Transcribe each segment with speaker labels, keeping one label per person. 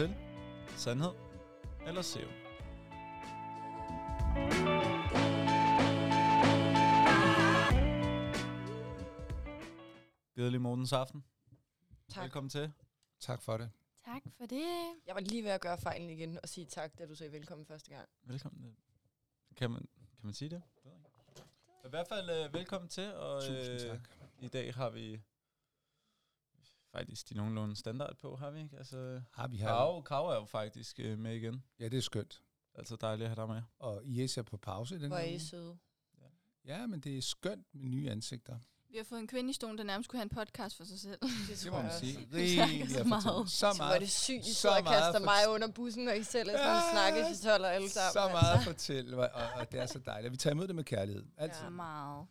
Speaker 1: til Sandhed eller Sæv. Glædelig morgens aften.
Speaker 2: Tak.
Speaker 1: Velkommen til.
Speaker 3: Tak for det.
Speaker 4: Tak for det.
Speaker 2: Jeg var lige ved at gøre fejlen igen og sige tak, da du sagde velkommen første gang.
Speaker 1: Velkommen. Kan man, kan man sige det? I hvert fald øh, velkommen til, og
Speaker 3: Tusind
Speaker 1: øh,
Speaker 3: tak.
Speaker 1: i dag har vi faktisk de nogenlunde standard på, har vi ikke? Altså,
Speaker 3: Har vi her?
Speaker 1: Karo, Karo er jo faktisk øh, med igen.
Speaker 3: Ja, det er skønt.
Speaker 1: Altså dejligt at have dig med.
Speaker 3: Og IS er på pause i den
Speaker 2: Hvor er I søde.
Speaker 3: Ja, men det er skønt med nye ansigter.
Speaker 4: Vi har fået en kvinde i stolen, der nærmest kunne have en podcast for sig selv.
Speaker 2: Det,
Speaker 3: Det må man sige. Rigeligt
Speaker 4: så meget.
Speaker 3: Så
Speaker 2: Så er
Speaker 3: meget,
Speaker 2: det sygt, I
Speaker 3: så
Speaker 2: og
Speaker 3: meget
Speaker 2: kaster
Speaker 3: for-
Speaker 2: mig under bussen, og I selv er sådan
Speaker 3: Ja,
Speaker 2: ja, snakkes, I tåler alle sammen.
Speaker 3: så meget at
Speaker 2: altså.
Speaker 3: fortælle, og, og, det er så dejligt. Vi tager imod det med kærlighed. Altid.
Speaker 4: Så meget.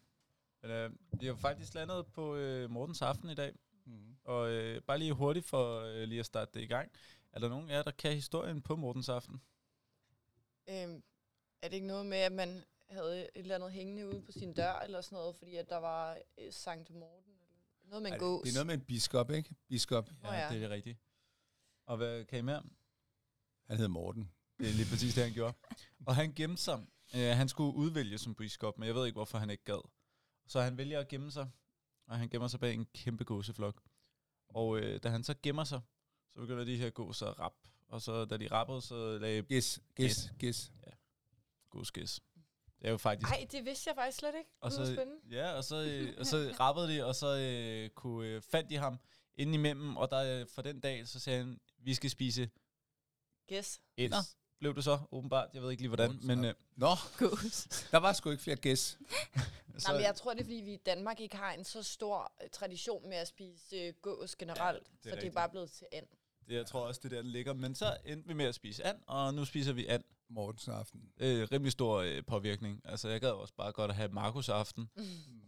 Speaker 1: Men, øh, vi har faktisk landet på øh, Mortens Aften i dag. Og øh, bare lige hurtigt for øh, lige at starte det i gang. Er der nogen af jer, der kan historien på Mortens Aften?
Speaker 2: Øhm, er det ikke noget med, at man havde et eller andet hængende ude på sin dør, eller sådan noget, fordi at der var øh, Sankt Morten? Eller noget med en
Speaker 3: Ej,
Speaker 2: gås.
Speaker 3: Det er noget med en biskop, ikke? Biskop.
Speaker 2: Nå ja.
Speaker 1: det er det rigtige. Og hvad kan I mere?
Speaker 3: Han hedder Morten.
Speaker 1: Det er lige præcis det, han gjorde. Og han gemte sig. Øh, han skulle udvælges som biskop, men jeg ved ikke, hvorfor han ikke gad. Så han vælger at gemme sig, og han gemmer sig bag en kæmpe gåseflok. Og øh, da han så gemmer sig, så begynder de her at rap. Og så da de rappede, så lagde
Speaker 3: Gæs, gæs, gæs.
Speaker 1: gåsgæs. Det er jo faktisk...
Speaker 2: Nej, det vidste jeg faktisk slet ikke.
Speaker 1: og så,
Speaker 2: spændende.
Speaker 1: ja, og så, øh, og så rappede de, og så øh, kunne, øh, fandt de ham ind imellem, og der, øh, for den dag, så sagde han, vi skal spise
Speaker 2: Guess.
Speaker 1: ender. Blev det så, åbenbart. Jeg ved ikke lige, hvordan.
Speaker 3: Mortens
Speaker 1: Men, øh,
Speaker 3: Nå,
Speaker 4: Gås.
Speaker 3: der var sgu ikke flere gæs.
Speaker 2: Nej, men jeg tror, det er, fordi vi i Danmark ikke har en så stor øh, tradition med at spise øh, gås generelt.
Speaker 1: Ja, det
Speaker 2: så det er
Speaker 1: rigtigt.
Speaker 2: bare blevet til and.
Speaker 1: Det, jeg tror også, det er der, den ligger. Men så endte vi med at spise and, og nu spiser vi and.
Speaker 3: Mortens aften.
Speaker 1: Øh, rimelig stor øh, påvirkning. Altså, jeg gad også bare godt at have Markus aften.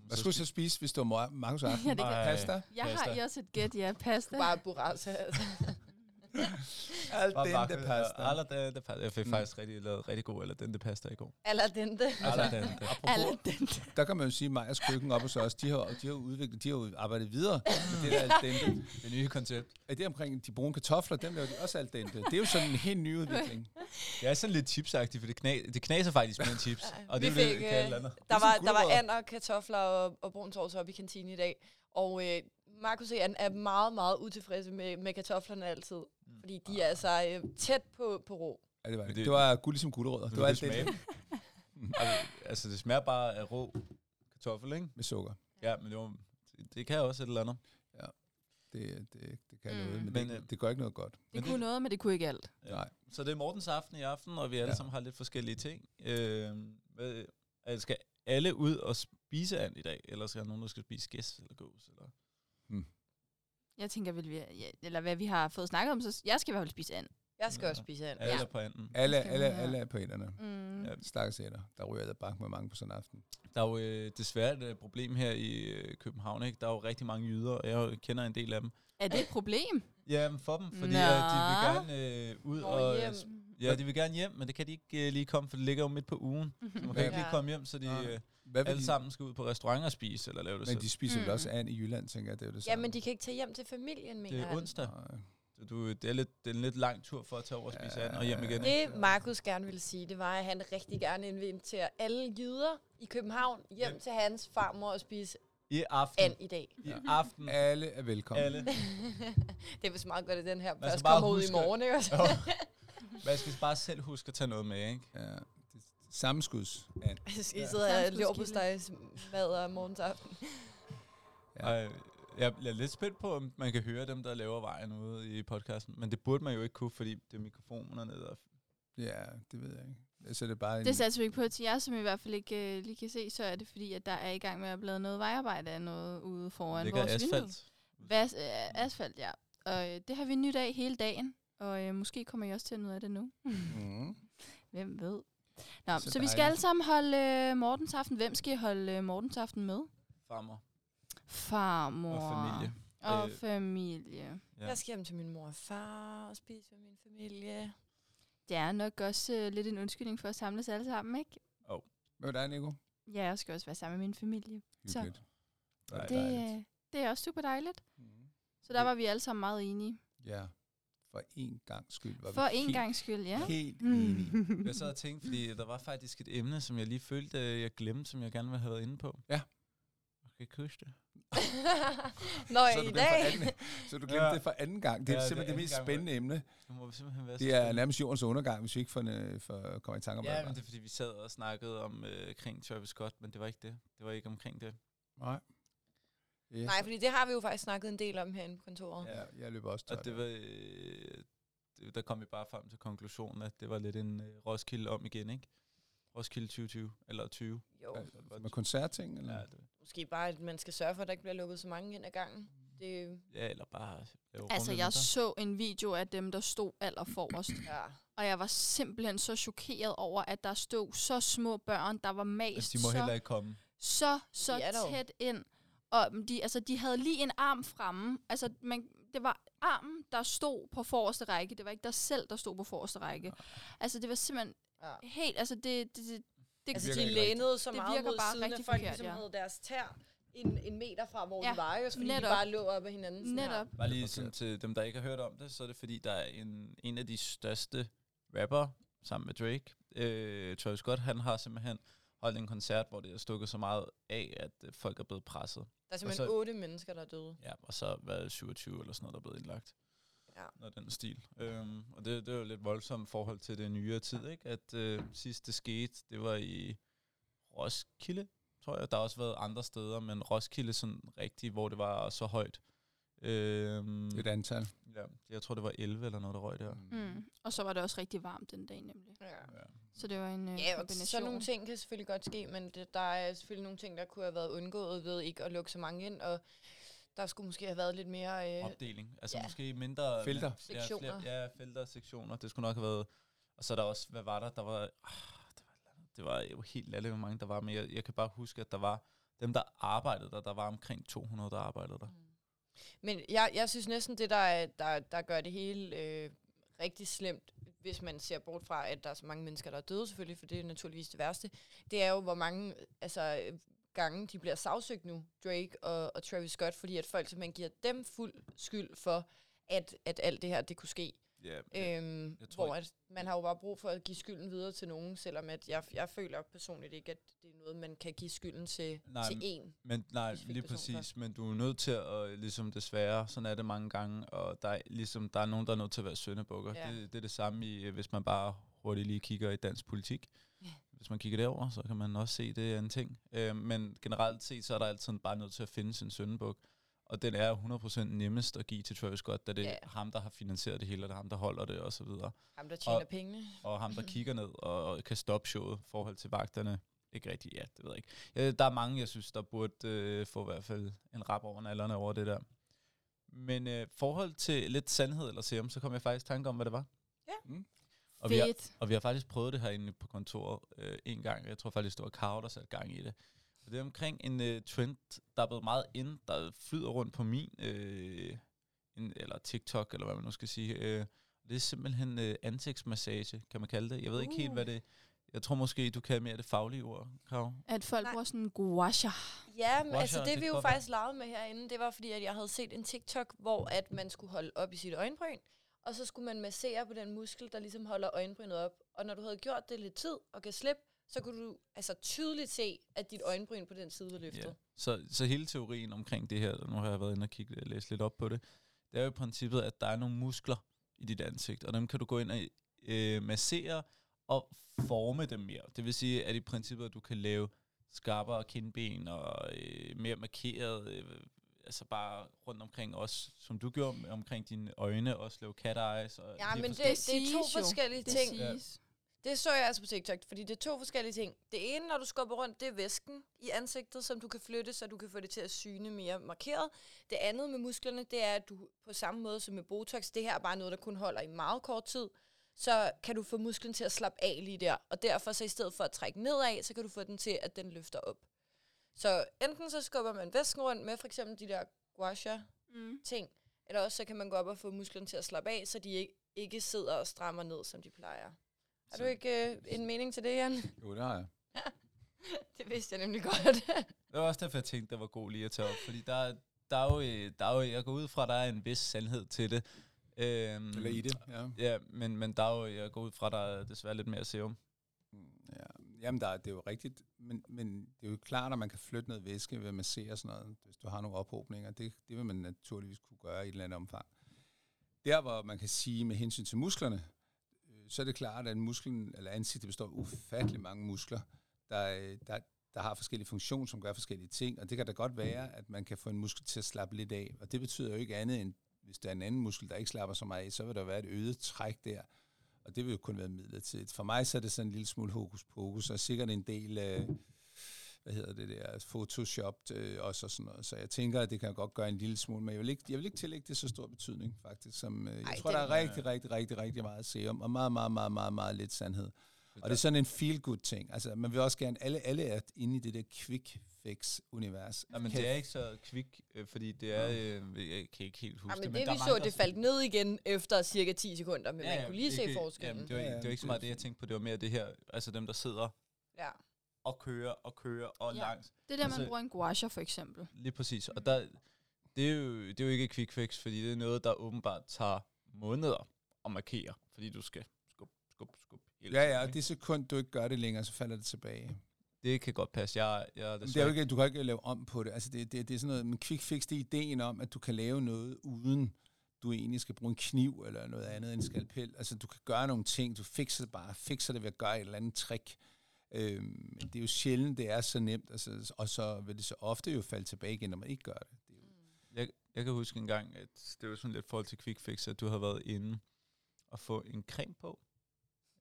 Speaker 3: Hvad skulle du så spise, hvis det var Markus aften?
Speaker 4: Ja, det kan-
Speaker 3: Pasta?
Speaker 4: Jeg har
Speaker 1: Pasta.
Speaker 4: I også et gæt, ja. Pasta.
Speaker 2: Bare burrata. Altså.
Speaker 3: Al den der pasta.
Speaker 1: Alla dente pasta. Jeg fik
Speaker 3: Mm.
Speaker 1: faktisk rigtig, lavet rigtig god eller dente pasta i går.
Speaker 2: Alla dente.
Speaker 1: Alla dente.
Speaker 4: Alle
Speaker 3: Apropos,
Speaker 4: den.
Speaker 3: der kan man jo sige, at Majas køkken op hos os, de har, de har udviklet, de har jo arbejdet videre med det der al dente.
Speaker 1: Det nye koncept.
Speaker 3: Er det omkring de brune kartofler, dem laver de også al dente. Det er jo sådan en helt ny udvikling.
Speaker 1: Det er sådan lidt chipsagtigt, for det, kna det knaser faktisk mere end chips. Og det
Speaker 2: Vi
Speaker 1: er det,
Speaker 2: fik,
Speaker 1: det
Speaker 2: øh,
Speaker 1: alt andet.
Speaker 2: Der var, der var and og kartofler og, og brun sovs op i kantinen i dag. Og øh, Markus og Jan er meget, meget utilfredse med, med kartoflerne altid. Fordi de er altså øh, tæt på, på rå.
Speaker 3: Ja, det var det.
Speaker 1: det-
Speaker 3: Det var guld ligesom gulerødder. Det
Speaker 1: Du
Speaker 3: var alt
Speaker 1: dem. altså, altså, det smager bare af rå kartoffel, ikke?
Speaker 3: med sukker.
Speaker 1: Ja, men det, var, det, det kan også et eller andet.
Speaker 3: Det, det, det kan
Speaker 4: Mm.
Speaker 3: noget, men,
Speaker 1: Men,
Speaker 3: det,
Speaker 1: øh,
Speaker 3: det gør ikke noget godt.
Speaker 4: Det
Speaker 1: Men
Speaker 4: kunne
Speaker 1: det-
Speaker 4: noget, men det kunne ikke alt.
Speaker 3: Nej.
Speaker 1: Så det er Mortens aften i aften, og vi alle
Speaker 3: Ja.
Speaker 1: ja. sammen har lidt forskellige ting. Øh, hvad, altså, skal alle ud og spise and i dag, eller skal der nogen, der skal spise gæs eller gås? Eller?
Speaker 4: Jeg tænker vel, vi, eller hvad vi har fået snakket om, så jeg skal i hvert fald spise and.
Speaker 2: Jeg skal
Speaker 1: Ja.
Speaker 2: også spise and.
Speaker 1: Alle
Speaker 4: Ja.
Speaker 1: er på anden.
Speaker 3: Alle, alle, alle er på enderne.
Speaker 4: Mm.
Speaker 1: Ja.
Speaker 3: Stakkels æder. Der ryger der bak med mange på sådan en aften.
Speaker 1: Der er jo øh, desværre et øh, problem her i øh, København. Ikke? Der er jo rigtig mange jyder, og jeg kender en del af dem.
Speaker 4: Er det et problem?
Speaker 1: Ja, for dem, fordi
Speaker 4: Nå.
Speaker 1: øh, de vil gerne øh, ud
Speaker 2: Nå,
Speaker 1: og...
Speaker 2: hjem.
Speaker 1: Ja, de vil gerne hjem, men det kan de ikke øh, lige komme, for det ligger jo midt på ugen. Så man kan
Speaker 3: Ja.
Speaker 1: ikke lige komme hjem, så de øh,
Speaker 3: Hvad
Speaker 1: alle
Speaker 3: de,
Speaker 1: sammen skal ud på restaurant og spise, eller lave det
Speaker 3: Men
Speaker 1: selv.
Speaker 3: de spiser vel
Speaker 4: Mm.
Speaker 3: også and i Jylland, tænker jeg. Det er jo det
Speaker 2: Ja,
Speaker 3: samme.
Speaker 2: men de kan ikke tage hjem til familien, mener
Speaker 1: Det er onsdag.
Speaker 3: Nej.
Speaker 1: Så du, det, er lidt, det er en lidt lang tur for at tage over og spise
Speaker 3: Ja.
Speaker 1: and og hjem igen.
Speaker 2: Det Markus gerne ville sige, det var, at han rigtig gerne inviterer alle jyder i København hjem
Speaker 1: Ja.
Speaker 2: til hans farmor og spise
Speaker 1: I aften.
Speaker 2: and i dag.
Speaker 1: I aften.
Speaker 3: Alle er velkommen.
Speaker 1: Alle.
Speaker 2: det er vist meget godt, at den her først kommer ud i morgen, ikke? også?
Speaker 1: Jo. Man skal bare selv huske at tage noget med, ikke?
Speaker 3: Ja,
Speaker 2: skal
Speaker 1: Ja.
Speaker 2: sidde og have
Speaker 4: Samskudskilde.
Speaker 2: leverpostejs mad og morgens aften.
Speaker 3: Ja.
Speaker 1: Ja. Og jeg er lidt spændt på, om man kan høre dem, der laver vejen ude i podcasten. Men det burde man jo ikke kunne, fordi det er mikrofonerne, der...
Speaker 3: Ja, det ved jeg ikke. Så er det bare en...
Speaker 4: Det satser vi ikke på til jer, som i hvert fald ikke uh, lige kan se, så er det fordi, at der er i gang med at blive noget vejarbejde af noget ude foran
Speaker 1: ligger
Speaker 4: vores vindue.
Speaker 1: asfalt.
Speaker 4: Vas, øh, asfalt, ja. Og øh, det har vi nyt af hele dagen, og øh, måske kommer I også til noget af det nu.
Speaker 3: Mm.
Speaker 4: Hvem ved? Nå,
Speaker 3: Så
Speaker 4: så, vi skal alle sammen holde øh, Mortens aften. Hvem skal I holde øh, Mortens aften med?
Speaker 1: Farmor
Speaker 4: Farmor.
Speaker 1: og familie.
Speaker 4: Og
Speaker 1: Øh,
Speaker 4: familie.
Speaker 1: Ja.
Speaker 2: Jeg skal hjem til min mor og far og spise med min familie.
Speaker 4: Det er nok også øh, lidt en undskyldning for at samles alle sammen, ikke?
Speaker 3: Hvad er dig, Nico?
Speaker 4: Ja, jeg skal også være sammen med min familie. Så.
Speaker 3: Hyggeligt.
Speaker 1: Nej,
Speaker 4: Det,
Speaker 3: dejligt.
Speaker 4: øh, det er også super dejligt.
Speaker 3: Mm.
Speaker 4: Så der var vi alle sammen meget enige.
Speaker 3: Ja. for en gang skyld var
Speaker 4: For
Speaker 3: vi
Speaker 4: en
Speaker 3: helt,
Speaker 4: gang skyld, ja.
Speaker 3: helt enige.
Speaker 1: Jeg sad og tænkte, fordi der var faktisk et emne, som jeg lige følte, øh, jeg glemte, som jeg gerne ville have været inde på.
Speaker 3: Ja.
Speaker 1: Jeg kan ikke huske det.
Speaker 2: Nå,
Speaker 3: så,
Speaker 2: i
Speaker 3: du
Speaker 2: dag.
Speaker 3: Anden, så du glemte
Speaker 1: Ja.
Speaker 3: det for anden gang. Det er
Speaker 1: Ja, det
Speaker 3: simpelthen det,
Speaker 1: anden
Speaker 3: mest spændende emne.
Speaker 1: Det må simpelthen være så
Speaker 3: Det er nærmest jordens undergang, hvis vi ikke får, øh, får kommer i tanke om
Speaker 1: Ja,
Speaker 3: det.
Speaker 1: men det er fordi, vi sad og snakkede om øh, kring Travis Scott, men det var ikke det. Det var ikke omkring det.
Speaker 3: Nej. Yes.
Speaker 2: Nej, fordi det har vi jo faktisk snakket en del om herinde på kontoret.
Speaker 3: Ja, jeg løber også tør.
Speaker 1: Og det var, øh, det, der kom vi bare frem til konklusionen, at det var lidt en øh, Roskilde om igen, ikke? Roskilde 2020, eller 20.
Speaker 2: Jo,
Speaker 3: Ja, med koncertting? Eller?
Speaker 1: Ja, det,
Speaker 2: måske bare, at man skal sørge for, at der ikke bliver lukket så mange ind ad gangen. Det,
Speaker 1: ja eller bare
Speaker 4: Altså, jeg så en video af dem, der stod aller forrest.
Speaker 2: ja.
Speaker 4: Og jeg var simpelthen så chokeret over, at der stod så små børn, der var mast
Speaker 1: Altså, de må
Speaker 4: så,
Speaker 1: heller ikke komme.
Speaker 4: så, så
Speaker 2: De der
Speaker 4: tæt ind. Og de, altså, de havde lige en arm fremme. Altså, man, det var armen, der stod på forreste række. Det var ikke dig selv, der stod på forreste række. Altså, det var simpelthen
Speaker 2: ja.
Speaker 4: helt... Altså, det, det, det, det
Speaker 2: Altså, de lænede så
Speaker 4: Det
Speaker 2: meget
Speaker 4: virker
Speaker 2: mod
Speaker 4: bare
Speaker 2: siden, at folk
Speaker 4: forkert,
Speaker 2: ligesom
Speaker 4: ja.
Speaker 2: havde deres tær en, en meter fra, hvor
Speaker 4: Ja,
Speaker 2: de var, jo, fordi
Speaker 4: netop.
Speaker 2: de bare lå op ad hinanden. Sådan
Speaker 4: netop.
Speaker 1: Bare lige
Speaker 3: Det
Speaker 1: sådan til dem, der ikke har hørt om det, så er det fordi, der er en, en af de største rapper sammen med Drake. Øh, Travis Scott, han har simpelthen holdt en koncert, hvor det er stukket så meget af, at øh, folk er blevet presset.
Speaker 2: Her. Der er simpelthen
Speaker 1: så-
Speaker 2: otte mennesker, der er døde.
Speaker 1: Ja, og så været 27 eller sådan noget, der er blevet indlagt.
Speaker 2: Ja.
Speaker 1: Noget den stil. Øhm, og det, det er jo lidt voldsomt forhold til det nyere tid, ikke? At øh, sidst det skete, det var i Roskilde, tror jeg. Der har også været andre steder, men Roskilde sådan rigtigt, hvor det var så højt. Øhm,
Speaker 3: Et antal.
Speaker 1: ja, jeg tror, det var 11 eller noget, der røg der.
Speaker 4: Mm. Og så var det også rigtig varmt den dag, nemlig.
Speaker 2: Ja.
Speaker 1: Ja.
Speaker 4: Så det var en øh,
Speaker 2: Ja,
Speaker 4: kombination.
Speaker 2: sådan nogle ting kan selvfølgelig godt ske, men det, der er selvfølgelig nogle ting, der kunne have været undgået ved ikke at lukke så mange ind, og der skulle måske have været lidt mere... Øh,
Speaker 1: Opdeling. Altså
Speaker 2: ja.
Speaker 1: måske mindre...
Speaker 3: Felter.
Speaker 1: Ja,
Speaker 2: Sektioner.
Speaker 1: flere, ja, felter og sektioner. Det skulle nok have været... Og så er der også... Hvad var der? Der var... Ah, det, var, det var jo helt latterligt, hvor mange der var, men jeg, jeg kan bare huske, at der var... Dem, der arbejdede der, der var omkring 200, der arbejdede der.
Speaker 2: Men jeg, jeg synes næsten, det der, er- der, der gør det hele øh, rigtig slemt, hvis man ser bort fra, at der er så mange mennesker, der er døde selvfølgelig, for det er naturligvis det værste, det er jo, hvor mange altså, gange de bliver sagsøgt nu, Drake og, og Travis Scott, fordi at folk simpelthen giver dem fuld skyld for, at, at alt det her, det kunne ske.
Speaker 1: Ja,
Speaker 2: Øhm,
Speaker 1: jeg tror
Speaker 2: hvor at man har jo bare brug for at give skylden videre til nogen, selvom at jeg, jeg føler personligt ikke, at det er noget, man kan give skylden til,
Speaker 1: Nej,
Speaker 2: til en.
Speaker 1: Men nej, lige præcis. Men du er nødt til at, ligesom desværre, sådan er det mange gange, og der er, ligesom, der er nogen, der er nødt til at være søndebukker.
Speaker 2: Ja.
Speaker 1: Det, det er det samme, i, hvis man bare hurtigt lige kigger i dansk politik. Hvis man kigger derover, så kan man også se, det er en ting. Øh, men generelt set, så er der altid bare nødt til at finde sin søndebuk. Og den er 100% nemmest at give til Travis Scott, da det er
Speaker 2: Ja.
Speaker 1: ham, der har finansieret det hele, og det er ham, der holder det, og så videre.
Speaker 2: Ham, der tjener
Speaker 1: Og-
Speaker 2: pengene.
Speaker 1: Og ham, der kigger ned og, og kan stoppe showet i forhold til vagterne. Ikke rigtigt, ja, det ved jeg ikke. Ja, der er mange, jeg synes, der burde øh, få i hvert fald en rap over nallerne over det der. Men øh, forhold til lidt sandhed eller serum, så kom jeg faktisk i tanke om, hvad det var.
Speaker 2: Ja.
Speaker 3: Mm.
Speaker 1: Og vi, har, og vi har faktisk prøvet det herinde på kontoret øh, en gang. Jeg tror faktisk, det var Karo, der satte gang i det. Og det er omkring en øh, trend, der er blevet meget ind, der flyder rundt på min, øh, en, eller TikTok, eller hvad man nu skal sige. Øh, det er simpelthen øh, ansigtsmassage, kan man kalde det. Jeg ved ikke helt,
Speaker 2: Uh.
Speaker 1: hvad det Jeg tror måske, du kan mere det faglige ord, Karo.
Speaker 4: At folk
Speaker 2: Nej.
Speaker 4: bruger sådan en gua sha.
Speaker 2: Ja, men altså det
Speaker 1: det
Speaker 2: vi jo faktisk legede med herinde, det var fordi, at jeg havde set en TikTok, hvor at man skulle holde op i sit øjenbryn, og så skulle man massere på den muskel, der ligesom holder øjenbrynet op. Og når du havde gjort det lidt tid og gav slip, så kunne du altså tydeligt se, at dit øjenbryn på den side var løftet.
Speaker 1: Ja. Så, så hele teorien omkring det her, nu har jeg været inde og kigge, læse lidt op på det, det er jo i princippet, at der er nogle muskler i dit ansigt, og dem kan du gå ind og øh, massere og forme dem mere. Det vil sige, at i princippet, at du kan lave skarpere kindben og øh, mere markeret, øh, altså bare rundt omkring også, som du gjorde, med- omkring dine øjne, også lave cat eyes. Og
Speaker 2: Ja, men det,
Speaker 1: forskellige-
Speaker 2: det er to
Speaker 4: siges jo.
Speaker 2: forskellige
Speaker 4: Det
Speaker 2: ting.
Speaker 4: siges.
Speaker 2: Det så jeg altså på TikTok, fordi det er to forskellige ting. Det ene, når du skubber rundt, det er væsken i ansigtet, som du kan flytte, så du kan få det til at syne mere markeret. Det andet med musklerne, det er, at du på samme måde som med Botox, det her er bare noget, der kun holder i meget kort tid, så kan du få musklen til at slappe af lige der. Og derfor så i stedet for at trække nedad, så kan du få den til, at den løfter op. Så enten så skubber man væsken rundt med for eksempel de der gua sha
Speaker 4: Mm.
Speaker 2: ting, eller også så kan man gå op og få musklerne til at slappe af, så de ikke, ikke sidder og strammer ned, som de plejer. Har
Speaker 1: Så-
Speaker 2: du ikke øh, en mening til det, Jan?
Speaker 3: Jo, det har jeg.
Speaker 2: det vidste jeg nemlig godt.
Speaker 1: Det var også derfor, jeg tænkte, det var god lige at tage op. Fordi der, er- der, er jo, øh, der er jo, jeg går ud fra, at der er en vis sandhed til det. Øhm,
Speaker 3: Eller i det, ja.
Speaker 1: Ja, men, men der er jo, jeg går ud fra, der er desværre lidt mere serum.
Speaker 3: Mm, Ja, jamen der, er- det er jo rigtigt, men, men det er jo klart, at man kan flytte noget væske ved at massere sådan noget, hvis du har nogle ophobninger. Det, det vil man naturligvis kunne gøre i et eller andet omfang. Der, hvor man kan sige med hensyn til musklerne, øh, så er det klart, at musklen, eller ansigtet består af ufattelig mange muskler, der, øh, der, der har forskellige funktioner, som gør forskellige ting, og det kan da godt være, at man kan få en muskel til at slappe lidt af, og det betyder jo ikke andet end, hvis der er en anden muskel, der ikke slapper så meget af, så vil der være et øget træk der, og det vil jo kun være midlertidigt. For mig så er det sådan en lille smule hokus pokus, og sikkert en del af, hvad hedder det der, photoshopped øh, og sådan noget. Så jeg tænker, at det kan godt gøre en lille smule, men jeg vil ikke, jeg vil ikke tillægge det så stor betydning, faktisk. Som, øh, jeg
Speaker 2: Ej,
Speaker 3: tror, der er rigtig, rigtig, rigtig, rigtig meget serum, og meget, meget, meget, meget, meget lidt sandhed. Og det er sådan en feel-good ting. Altså, man vil også gerne, alle, alle er inde i det der quick fix-univers.
Speaker 1: Ja, men det er ikke så kvik, øh, fordi det er, øh, jeg kan ikke helt huske
Speaker 2: Ja, men
Speaker 1: det,
Speaker 2: det,
Speaker 1: der
Speaker 2: vi så, det faldt ned igen efter cirka 10 sekunder, men
Speaker 1: Ja,
Speaker 2: man kunne lige
Speaker 1: det
Speaker 2: se
Speaker 1: kan-
Speaker 2: forskellen.
Speaker 1: Jamen, det, var,
Speaker 3: Ja,
Speaker 1: ikke- det var ikke så meget det, jeg
Speaker 3: det-
Speaker 1: tænkte på. Det var mere det her, altså dem, der sidder
Speaker 2: Ja.
Speaker 1: og kører og kører og
Speaker 4: Ja.
Speaker 1: langs.
Speaker 4: Det er der, man
Speaker 1: Altså-
Speaker 4: bruger en gua sha for eksempel.
Speaker 1: Lige præcis. Og der, det, er jo, det er jo ikke et quick fix, fordi det er noget, der åbenbart tager måneder at markere, fordi du skal skub, skub, skub. Hele
Speaker 3: Ja, ja,
Speaker 1: ikke?
Speaker 3: det sekund, du ikke gør det længere, så falder det tilbage.
Speaker 1: det kan godt passe. Jeg, jeg
Speaker 3: det er jo ikke, du kan ikke lave om på det. Altså det, det, det er sådan noget, men quick fix, det er ideen om, at du kan lave noget uden du egentlig skal bruge en kniv eller noget andet end en skalpel. Altså du kan gøre nogle ting, du fikser det bare, fikser det ved at gøre et eller andet trick. Øhm, men det er jo sjældent, det er så nemt, altså, og så vil det så ofte jo falde tilbage igen, når man ikke gør det. det er jo,
Speaker 1: Jeg, jeg kan huske en gang, at det var sådan lidt forhold til quick fix, at du havde været inde og få en creme på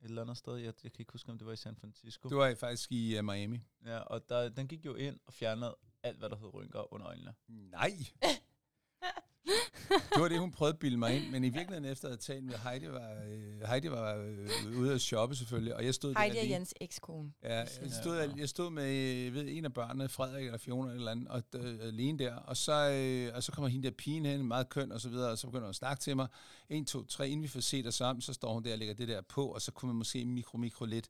Speaker 1: et eller andet sted. Jeg, jeg kan ikke huske, om det var i San Francisco.
Speaker 3: det var faktisk i uh, Miami.
Speaker 1: Ja, og der, den gik jo ind og fjernede alt, hvad der hed rynker under øjnene.
Speaker 3: Nej! det var det, hun prøvede at bilde mig ind, men i virkeligheden efter at have talt med Heidi, var, øh, Heidi var øh, ude at shoppe selvfølgelig, og jeg stod der
Speaker 2: Heidi er
Speaker 3: alene.
Speaker 2: Jens ekskone.
Speaker 3: Ja, jeg stod,
Speaker 1: Ja.
Speaker 3: jeg stod med jeg ved, en af børnene, Frederik eller Fiona eller, et eller andet, og øh, alene der, og så, øh, og så kommer hende der pigen hen, meget køn og så videre, og så begynder hun at snakke til mig. En, to, tre, inden vi får set os om, så står hun der og lægger det der på, og så kunne man måske mikro, mikro lidt.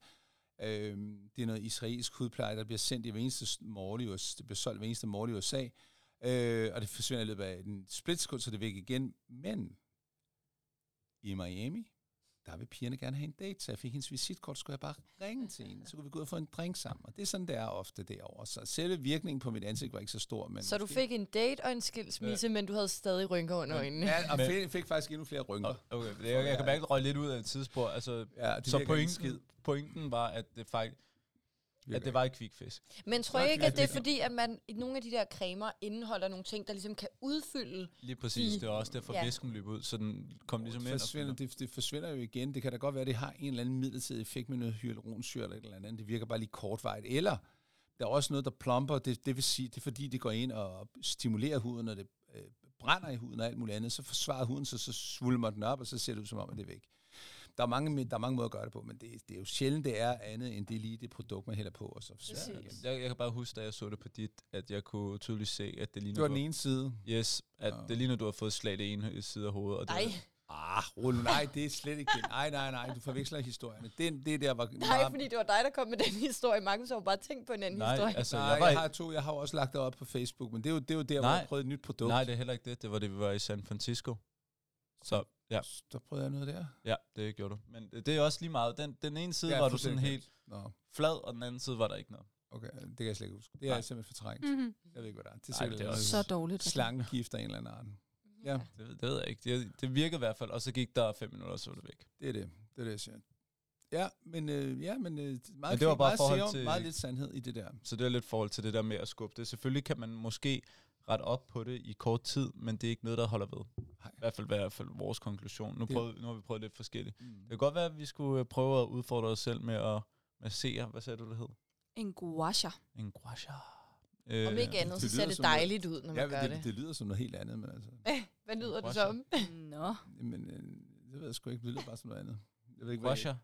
Speaker 3: Øh, det er noget israelsk hudpleje, der bliver sendt i hver eneste morgen det bliver solgt hver eneste morgen i USA, øh, og det forsvinder i løbet af en splitsekund, så det er væk igen. Men i Miami, der vil pigerne gerne have en date, så jeg fik hendes visitkort, så skulle jeg bare ringe til hende, så kunne vi gå ud og få en drink sammen. Og det er sådan, det er ofte derovre. Så selve virkningen på mit ansigt var ikke så stor. Men
Speaker 2: Så du fik en date og en skilsmisse, men du havde stadig rynker under øjnene.
Speaker 3: Ja, og
Speaker 1: Men-
Speaker 3: fik, fik faktisk endnu flere rynker.
Speaker 1: Okay, jeg, jeg kan mærke, at lidt ud af et tidsspor. Altså,
Speaker 3: Ja, det
Speaker 1: så pointen, pointen var, at det, faktisk,
Speaker 3: Virker
Speaker 1: at det var et quick fix.
Speaker 2: Men tror jeg ikke, at det er fordi, at man i nogle af de der cremer indeholder nogle ting, der ligesom kan udfylde?
Speaker 1: Lige præcis,
Speaker 2: De-
Speaker 1: det var også derfor,
Speaker 2: ja.
Speaker 1: væsken løb ud, så den kom ligesom ind. og
Speaker 3: forsvinder, det, det forsvinder jo igen. Det kan da godt være, at det har en eller anden midlertidig effekt med noget hyaluronsyre eller et eller andet. Det virker bare lige kortvarigt. Eller der er også noget, der plomper. Det, det vil sige, det er fordi, det går ind og stimulerer huden, og det øh, brænder i huden og alt muligt andet. Så forsvarer huden sig, så svulmer den op, og så ser det ud som om, at det er væk. Der er mange, der er mange måder at gøre det på, men det, det er jo sjældent, det er andet, end det lige det produkt, man hælder på, og så.
Speaker 2: Præcis.
Speaker 1: Jeg, jeg kan bare huske, da jeg så det på dit, at jeg kunne tydeligt se, at det ligner...
Speaker 3: Det var
Speaker 1: du
Speaker 3: den ene side.
Speaker 1: Yes, at
Speaker 3: Nå.
Speaker 1: det ligner, du har fået slag det ene side af hovedet. Og det,
Speaker 2: Nej,
Speaker 3: Ah, Rulle, nej, det er slet ikke det. Nej, nej, nej, du forveksler historierne. Det, det der var
Speaker 2: nej, fordi det var dig, der kom med den historie. Markus har jo bare tænkt på en anden
Speaker 1: Nej,
Speaker 2: historie.
Speaker 1: altså,
Speaker 3: Nej,
Speaker 1: jeg var
Speaker 3: jeg har to. Jeg har også lagt det op på Facebook, men det er jo, det er jo der, hvor
Speaker 1: Nej.
Speaker 3: jeg prøvede et nyt produkt.
Speaker 1: Nej, det er heller ikke det. Det var det, vi var i San Francisco. Så ja,
Speaker 3: Der prøvede jeg noget der.
Speaker 1: ja det gjorde du. Men det, det er også lige meget. Den, den ene side
Speaker 3: Ja,
Speaker 1: var du sådan helt
Speaker 3: Nå,
Speaker 1: flad, og den anden side var der ikke noget.
Speaker 3: okay, det kan jeg slet ikke huske. Det er
Speaker 1: Nej.
Speaker 3: simpelthen fortrængt.
Speaker 4: Mm-hmm.
Speaker 3: Jeg ved ikke, hvad der er. Det er sikkert
Speaker 1: det er også-
Speaker 4: Så dårligt.
Speaker 3: slangegift af en eller anden art. Ja,
Speaker 1: Det, ved- det ved jeg ikke. Det, det virkede i hvert fald, og så gik der fem minutter, og så var det væk.
Speaker 3: det er det. Det er det, jeg siger. Ja, men, øh, ja, men, øh, meget,
Speaker 1: det var bare
Speaker 3: meget,
Speaker 1: forhold
Speaker 3: serum,
Speaker 1: til-
Speaker 3: meget lidt sandhed i det der.
Speaker 1: Så det er lidt forhold til det der med at skubbe det. Selvfølgelig kan man måske rette op på det i kort tid, men det er ikke noget, der holder ved.
Speaker 3: Nej.
Speaker 1: I hvert fald, i hvert fald vores konklusion. Nu, prøvede, nu har vi prøvet lidt forskelligt.
Speaker 3: Mm.
Speaker 1: Det kan godt være, at vi skulle øh, prøve at udfordre os selv med at massere. Hvad sagde du, det hed?
Speaker 4: En gua sha.
Speaker 1: En gua sha.
Speaker 2: Om
Speaker 1: Øh,
Speaker 2: ikke andet, så
Speaker 3: det
Speaker 2: ser
Speaker 3: lyder
Speaker 2: det
Speaker 3: som noget-
Speaker 2: dejligt ud, når man
Speaker 3: Ja,
Speaker 2: gør
Speaker 3: det,
Speaker 2: det.
Speaker 3: det, lyder som noget helt andet, men altså...
Speaker 2: Hvad lyder det som?
Speaker 4: Nå.
Speaker 3: Men, øh, det ved jeg sgu ikke. Det lyder bare som noget andet. Jeg ved ikke,
Speaker 1: Gua sha.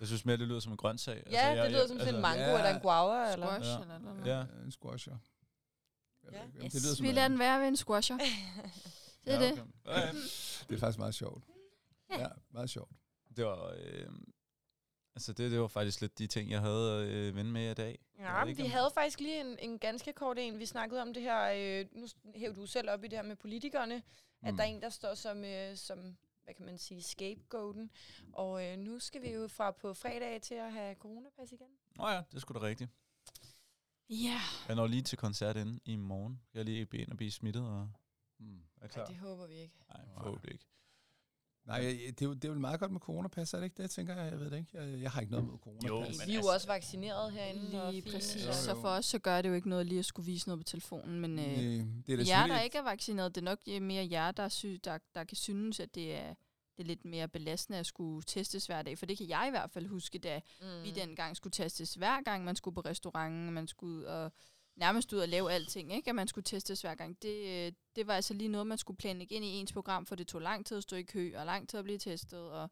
Speaker 1: Jeg synes mere, det lyder som en grøntsag. Altså,
Speaker 2: Ja,
Speaker 1: jeg-
Speaker 2: det lyder
Speaker 1: jeg-
Speaker 2: som sådan en
Speaker 1: altså,
Speaker 2: mango
Speaker 3: ja.
Speaker 2: eller en guava. Eller?
Speaker 4: Squash
Speaker 1: Ja.
Speaker 4: eller noget.
Speaker 1: Ja.
Speaker 3: En squasher. Jeg
Speaker 2: Ja. Yes.
Speaker 3: Det lyder som
Speaker 4: Vi lader den være ved en squasher. Det er
Speaker 1: ja,
Speaker 4: det.
Speaker 1: okay. Ja, ja.
Speaker 3: Det er faktisk meget sjovt.
Speaker 4: Ja.
Speaker 3: Ja, meget sjovt.
Speaker 1: Det var... Øh, altså, det, det var faktisk lidt de ting, jeg havde øh, vende med i dag.
Speaker 2: Ja,
Speaker 1: ikke,
Speaker 2: vi
Speaker 1: om-
Speaker 2: havde faktisk lige en, en ganske kort en. Vi snakkede om det her, øh, nu hævde du selv op i det her med politikerne. at der er en, der står som, øh, som hvad kan man sige, scapegoaten. Og øh, nu skal vi jo fra på fredag til at have coronapas igen.
Speaker 1: Nå ja, det skulle da rigtigt.
Speaker 4: Ja.
Speaker 1: Jeg når lige til koncert inden i morgen. Jeg er lige ind og blive smittet og
Speaker 3: Mm.
Speaker 1: er
Speaker 2: Nej,
Speaker 1: klar.
Speaker 2: det håber vi ikke.
Speaker 1: Nej, forhåbentlig ikke.
Speaker 3: Nej, det er, jo, det er jo meget godt med coronapas, er det ikke det, tænker jeg? Jeg ved det ikke. Jeg, jeg har ikke noget mod coronapas.
Speaker 1: Jo,
Speaker 2: Men vi er jo
Speaker 1: altså-
Speaker 2: også vaccineret herinde. og
Speaker 4: Lige præcis.
Speaker 3: Jo,
Speaker 4: Så
Speaker 3: jo.
Speaker 4: for os, så gør det jo ikke noget lige at skulle vise noget på telefonen, men øh,
Speaker 3: Øh, det er da
Speaker 4: jer, der ikke er vaccineret, det er nok øh, mere jer, der, sy- der, der kan synes, at det er, det er lidt mere belastende at skulle testes hver dag. For det kan jeg i hvert fald huske, da
Speaker 2: Mm.
Speaker 4: mm. vi dengang skulle testes hver gang, man skulle på restauranten, man skulle ud og nærmest ud og lave alting, ikke? at man skulle testes hver gang. Det, øh, det var altså lige noget, man skulle planlægge ind i ens program, for det tog lang tid at stå i kø, og lang tid at blive testet, og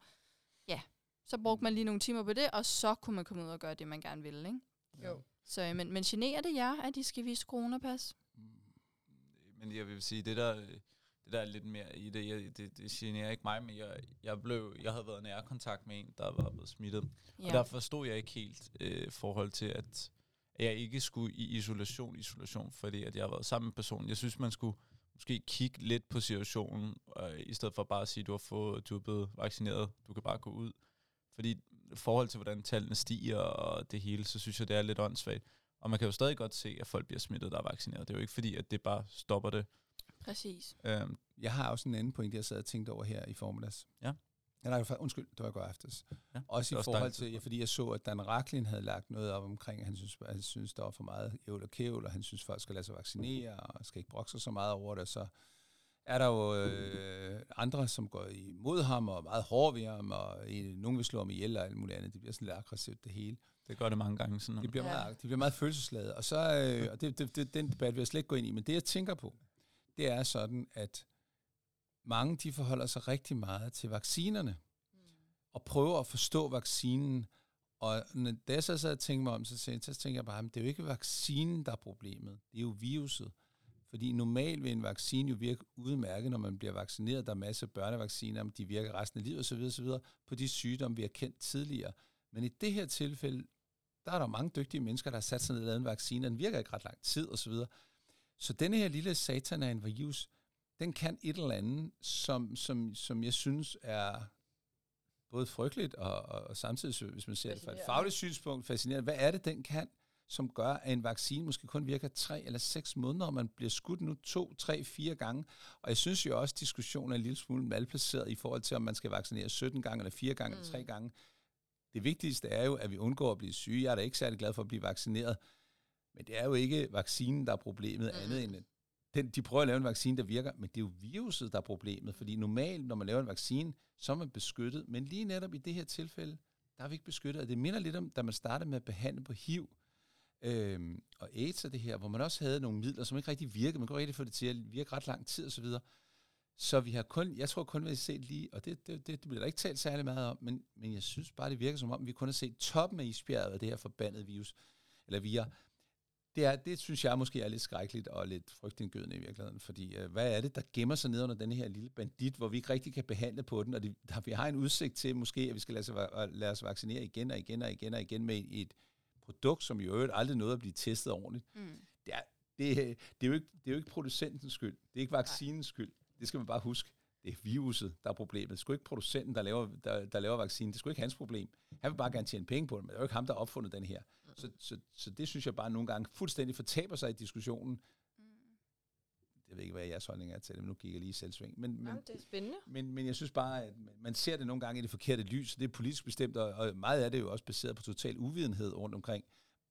Speaker 4: ja, så brugte man lige nogle timer på det, og så kunne man komme ud og gøre det, man gerne ville. Ikke?
Speaker 2: Jo.
Speaker 4: Så, øh, men, men generer det jer, at de skal vise coronapas?
Speaker 1: Men jeg vil sige, det der, det der er lidt mere i det, jeg, det, det generer ikke mig, men jeg, jeg, blev, jeg havde været i nærkontakt med en, der var blevet smittet. Ja. Og der forstod jeg ikke helt øh, forhold til, at jeg ikke skulle i isolation, isolation, fordi at jeg har været sammen med personen. Jeg synes, man skulle måske kigge lidt på situationen, øh, i stedet for bare at sige, du har fået, du er blevet vaccineret, du kan bare gå ud. Fordi i forhold til, hvordan tallene stiger og det hele, så synes jeg, det er lidt åndssvagt. Og man kan jo stadig godt se, at folk bliver smittet, der er vaccineret. Det er jo ikke fordi, at det bare stopper det.
Speaker 4: Præcis.
Speaker 1: Øhm,
Speaker 3: Jeg har også en anden point, jeg sad og tænkte over her i formiddags.
Speaker 1: Ja.
Speaker 3: Ja, nej, undskyld, det var i går aftes.
Speaker 1: Ja,
Speaker 3: også i
Speaker 1: også
Speaker 3: forhold til, ja, fordi jeg så, at Dan Raklin havde lagt noget op omkring, at han synes, han synes der var for meget ævl og kævl, og han synes, folk skal lade sig vaccinere, og skal ikke brokke sig så meget over det. Så er der jo øh, andre, som går imod ham, og er meget hårde ved ham, og øh, nogen vil slå ham ihjel og alt muligt andet. Det bliver sådan lidt aggressivt, det hele.
Speaker 1: det gør det mange gange. Sådan
Speaker 3: Det bliver,
Speaker 2: ja.
Speaker 3: meget, det bliver meget følelsesladet. Og, så, øh, og det, det, det, den debat vil jeg slet ikke gå ind i, men det jeg tænker på, det er sådan, at mange de forholder sig rigtig meget til vaccinerne, og prøver at forstå vaccinen. Og da jeg så sad og tænkte mig om, så tænkte, så tænkte jeg bare, at det er jo ikke vaccinen, der er problemet. Det er jo viruset. Fordi normalt vil en vaccine jo virke udmærket, når man bliver vaccineret. Der er masser af børnevacciner, men de virker resten af livet osv. osv. på de sygdomme, vi har kendt tidligere. Men i det her tilfælde, der er der mange dygtige mennesker, der har sat sig ned og lavet en vaccine, og den virker ikke ret lang tid osv. Så, denne her lille satan af en virus, den kan et eller andet, som, som, som jeg synes er både frygteligt og, og, og samtidig, hvis man ser det fra et fagligt synspunkt, fascinerende. Hvad er det, den kan, som gør, at en vaccine måske kun virker tre eller seks måneder, og man bliver skudt nu to, tre, fire gange. Og jeg synes jo også, at diskussionen er en lille smule malplaceret i forhold til, om man skal vaccinere 17 gange, eller fire gange, mm. eller tre gange. Det vigtigste er jo, at vi undgår at blive syge. Jeg er da ikke særlig glad for at blive vaccineret. Men det er jo ikke vaccinen, der er problemet, mm. andet end at den, de prøver at lave en vaccine, der virker, men det er jo viruset, der er problemet. Fordi normalt, når man laver en vaccine, så er man beskyttet. Men lige netop i det her tilfælde, der er vi ikke beskyttet. Og det minder lidt om, da man startede med at behandle på HIV øhm, og AIDS og det her, hvor man også havde nogle midler, som ikke rigtig virkede. Man kunne rigtig få det til at virke ret lang tid osv. Så, så vi har kun, jeg tror kun, vi har set lige, og det, det, det, det bliver der ikke talt særlig meget om, men, men jeg synes bare, det virker som om, vi kun har set toppen af isbjerget af det her forbandede virus, eller via. Det, er, det synes jeg måske er lidt skrækkeligt og lidt frygtindgydende i virkeligheden, fordi øh, hvad er det, der gemmer sig ned under den her lille bandit, hvor vi ikke rigtig kan behandle på den, og det, der, vi har en udsigt til måske, at vi skal lade, va- lade os vaccinere igen og igen og igen og igen med et produkt, som i øvrigt aldrig nåede at blive testet ordentligt.
Speaker 4: Mm.
Speaker 3: Det er, det, det, er jo ikke, det er jo ikke producentens skyld. Det er ikke vaccinens skyld. Det skal man bare huske. Det er viruset, der er problemet. Det er sgu ikke producenten, der laver, der, der laver vaccinen. Det er sgu ikke hans problem. Han vil bare gerne tjene penge på det, men det er jo ikke ham, der har opfundet den her. Så, så, så det synes jeg bare nogle gange fuldstændig fortaber sig i diskussionen. Jeg ved ikke, hvad jeres holdning er til det, men nu kigger jeg lige i selvsving. Men, men,
Speaker 2: Jamen, det er spændende.
Speaker 3: men, men jeg synes bare, at man ser det nogle gange i det forkerte lys. Det er politisk bestemt, og, og meget af det er jo også baseret på total uvidenhed rundt omkring.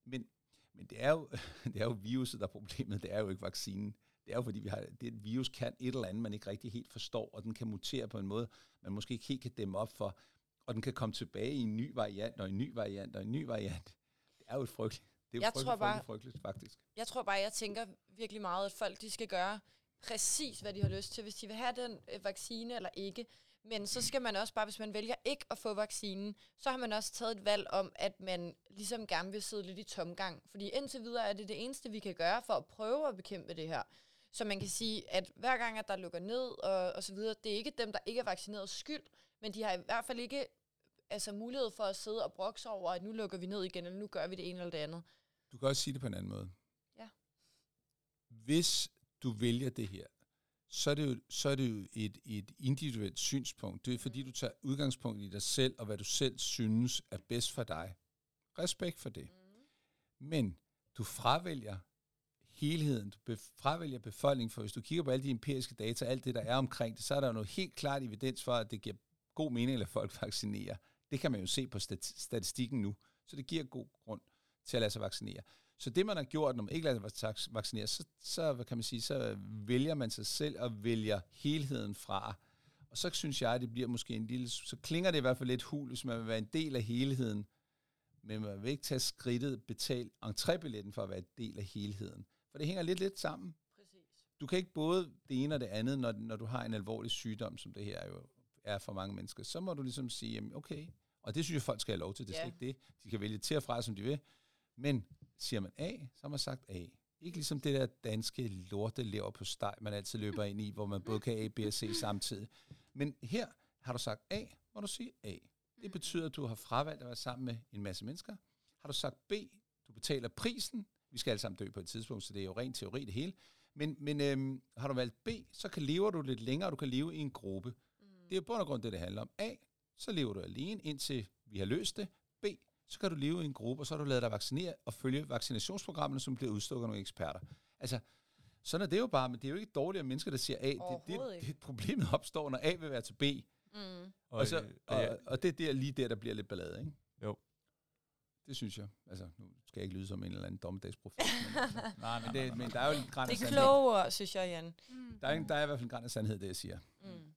Speaker 3: Men, men det, er jo, det er jo viruset, der er problemet. Det er jo ikke vaccinen. Det er jo fordi, vi har, det et virus kan et eller andet, man ikke rigtig helt forstår, og den kan mutere på en måde, man måske ikke helt kan dæmme op for, og den kan komme tilbage i en ny variant, og en ny variant, og en ny variant. Det er jo et frygteligt. Det er
Speaker 2: Jeg
Speaker 3: frygteligt,
Speaker 2: tror bare-
Speaker 3: frygteligt, frygteligt, faktisk.
Speaker 2: Jeg tror bare, jeg tænker virkelig meget, at folk de skal gøre præcis, hvad de har lyst til, hvis de vil have den øh, vaccine eller ikke. Men så skal man også bare, hvis man vælger ikke at få vaccinen, så har man også taget et valg om, at man ligesom gerne vil sidde lidt i tomgang. Fordi indtil videre er det det eneste, vi kan gøre for at prøve at bekæmpe det her. Så man kan sige, at hver gang, at der lukker ned og, og så videre, det er ikke dem, der ikke er vaccineret skyld, men de har i hvert fald ikke altså, mulighed for at sidde og brokke sig over, at nu lukker vi ned igen, eller nu gør vi det ene eller det andet.
Speaker 3: Du kan også sige det på en anden måde.
Speaker 2: Ja.
Speaker 3: Hvis du vælger det her, så er det jo, så er det jo et, et individuelt synspunkt. Det er fordi, du tager udgangspunkt i dig selv, og hvad du selv synes er bedst for dig. Respekt for det. Men du fravælger helheden, du fravælger befolkningen, for hvis du kigger på alle de empiriske data, alt det, der er omkring det, så er der jo noget helt klart evidens for, at det giver god mening at folk vaccinerer. Det kan man jo se på statistikken nu, så det giver god grund til at lade sig vaccinere. Så det, man har gjort, når man ikke lader sig vaccinere, så, så, hvad kan man sige, så vælger man sig selv og vælger helheden fra. Og så synes jeg, at det bliver måske en lille... Så klinger det i hvert fald lidt hul, hvis man vil være en del af helheden, men man vil ikke tage skridtet, betale entrébilletten for at være en del af helheden. For det hænger lidt lidt sammen.
Speaker 2: Præcis.
Speaker 3: Du kan ikke både det ene og det andet, når, når du har en alvorlig sygdom, som det her jo er for mange mennesker. Så må du ligesom sige, jamen okay, og det synes jeg, folk skal have lov til. Det er
Speaker 2: Ja.
Speaker 3: slet ikke det. De kan vælge til og fra, som de vil. Men siger man A, så har man sagt A. Ikke ligesom det der danske lorte lever på steg, man altid løber ind i, hvor man både kan A, B og C samtidig. Men her har du sagt A, må du sige A. Det betyder, at du har fravalgt at være sammen med en masse mennesker. Har du sagt B, du betaler prisen. Vi skal alle sammen dø på et tidspunkt, så det er jo ren teori det hele. Men, men øhm, har du valgt B, så kan lever du lidt længere, og du kan leve i en gruppe. Det er jo bund og grund det, det handler om. A, så lever du alene, indtil vi har løst det. B, så kan du leve i en gruppe, og så har du lavet dig vaccinere og følge vaccinationsprogrammerne, som bliver udstukket af nogle eksperter. Altså, sådan er det jo bare, men det er jo ikke dårligere mennesker, der siger A. Det, det, det, problemet opstår, når A vil være til B.
Speaker 2: Mm.
Speaker 3: Og,
Speaker 1: Og,
Speaker 3: og, så,
Speaker 1: øh,
Speaker 3: og,
Speaker 1: ja,
Speaker 3: og det er der, lige der, der bliver lidt ballade, ikke?
Speaker 1: Jo.
Speaker 3: Det synes jeg. Altså, nu skal jeg ikke lyde som en eller anden dommedagsprofet. men, altså,
Speaker 1: nej,
Speaker 3: men,
Speaker 1: nej,
Speaker 3: det,
Speaker 1: nej.
Speaker 3: men der er jo en græn af
Speaker 2: Det er
Speaker 3: sandhed.
Speaker 2: kloge ord, synes jeg, Jan.
Speaker 4: Mm.
Speaker 3: Der er, en, der er i hvert fald en græn af sandhed, det jeg siger,
Speaker 2: Mm.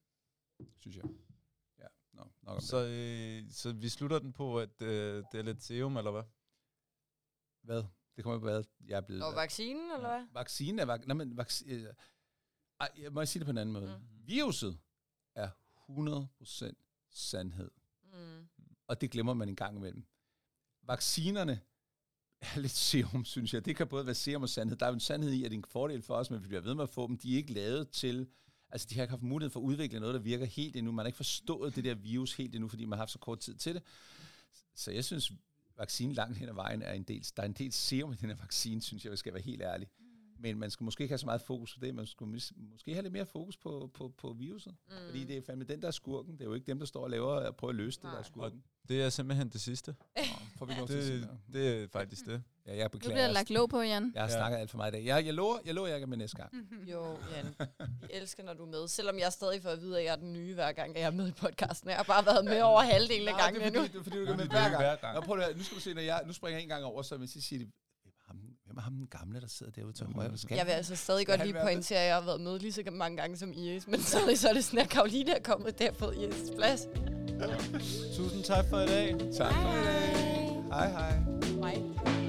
Speaker 3: synes jeg. Ja, nå, nok om
Speaker 1: Så,
Speaker 3: det.
Speaker 1: øh, så vi slutter den på, at øh, det er lidt serum, eller hvad?
Speaker 3: Hvad? Det kommer på, hvad jeg er blevet.
Speaker 2: Og vaccinen, eller hvad?
Speaker 3: Vaccinen er... Vak- nej, men vac- øh, ej, jeg må sige det på en anden måde.
Speaker 2: Mm.
Speaker 3: Viruset er 100% sandhed.
Speaker 2: Mm.
Speaker 3: Og det glemmer man en gang imellem. Vaccinerne er lidt serum, synes jeg. Det kan både være serum og sandhed. Der er jo en sandhed i, at det er en fordel for os, men vi bliver ved med at få dem. De er ikke lavet til... Altså, de har ikke haft mulighed for at udvikle noget, der virker helt endnu. Man har ikke forstået det der virus helt endnu, fordi man har haft så kort tid til det. Så jeg synes, vaccinen langt hen ad vejen er en del... Der er en del serum i den her vaccine, synes jeg, hvis jeg skal være helt ærlig. Men man skal måske ikke have så meget fokus på det. Man skulle mis- måske have lidt mere fokus på, på, på viruset. Mm. Fordi det er fandme den, der er skurken. Det er jo ikke dem, der står og laver og prøver at løse det, der er
Speaker 2: Nej.
Speaker 3: skurken.
Speaker 1: Det er simpelthen det sidste.
Speaker 3: Nå, Får vi lov til
Speaker 1: Det, det er faktisk det.
Speaker 3: Ja, jeg
Speaker 4: Nu
Speaker 3: beklager.
Speaker 4: bliver der lagt låg på, Jan.
Speaker 3: Jeg har
Speaker 1: Ja.
Speaker 3: snakket alt for meget i dag. Jeg, jeg lover, jeg lover, jeg kan med næste gang.
Speaker 2: Jo, Jan. Vi elsker, når du er med. Selvom jeg stadig får at vide, at jeg er den nye, hver gang jeg er med i podcasten. Jeg har bare været med over halvdelen af
Speaker 3: Nej,
Speaker 2: gangen
Speaker 3: det er fordi, det er fordi, du kan med
Speaker 1: er
Speaker 3: hver gang. Nå, prøv at, nu skal du se, når jeg, nu springer jeg en gang over, så, men så siger hvem er ham, den gamle, der sidder derude til højre? Skal
Speaker 2: Jeg vil altså stadig godt lige pointere, at jeg har været med lige så mange gange som Iris. Men stadig så er det sådan, at Karoline er kommet der på Iris' plads.
Speaker 1: Tusind tak for i dag.
Speaker 3: Tak for i dag. Hej hej.
Speaker 2: Hej.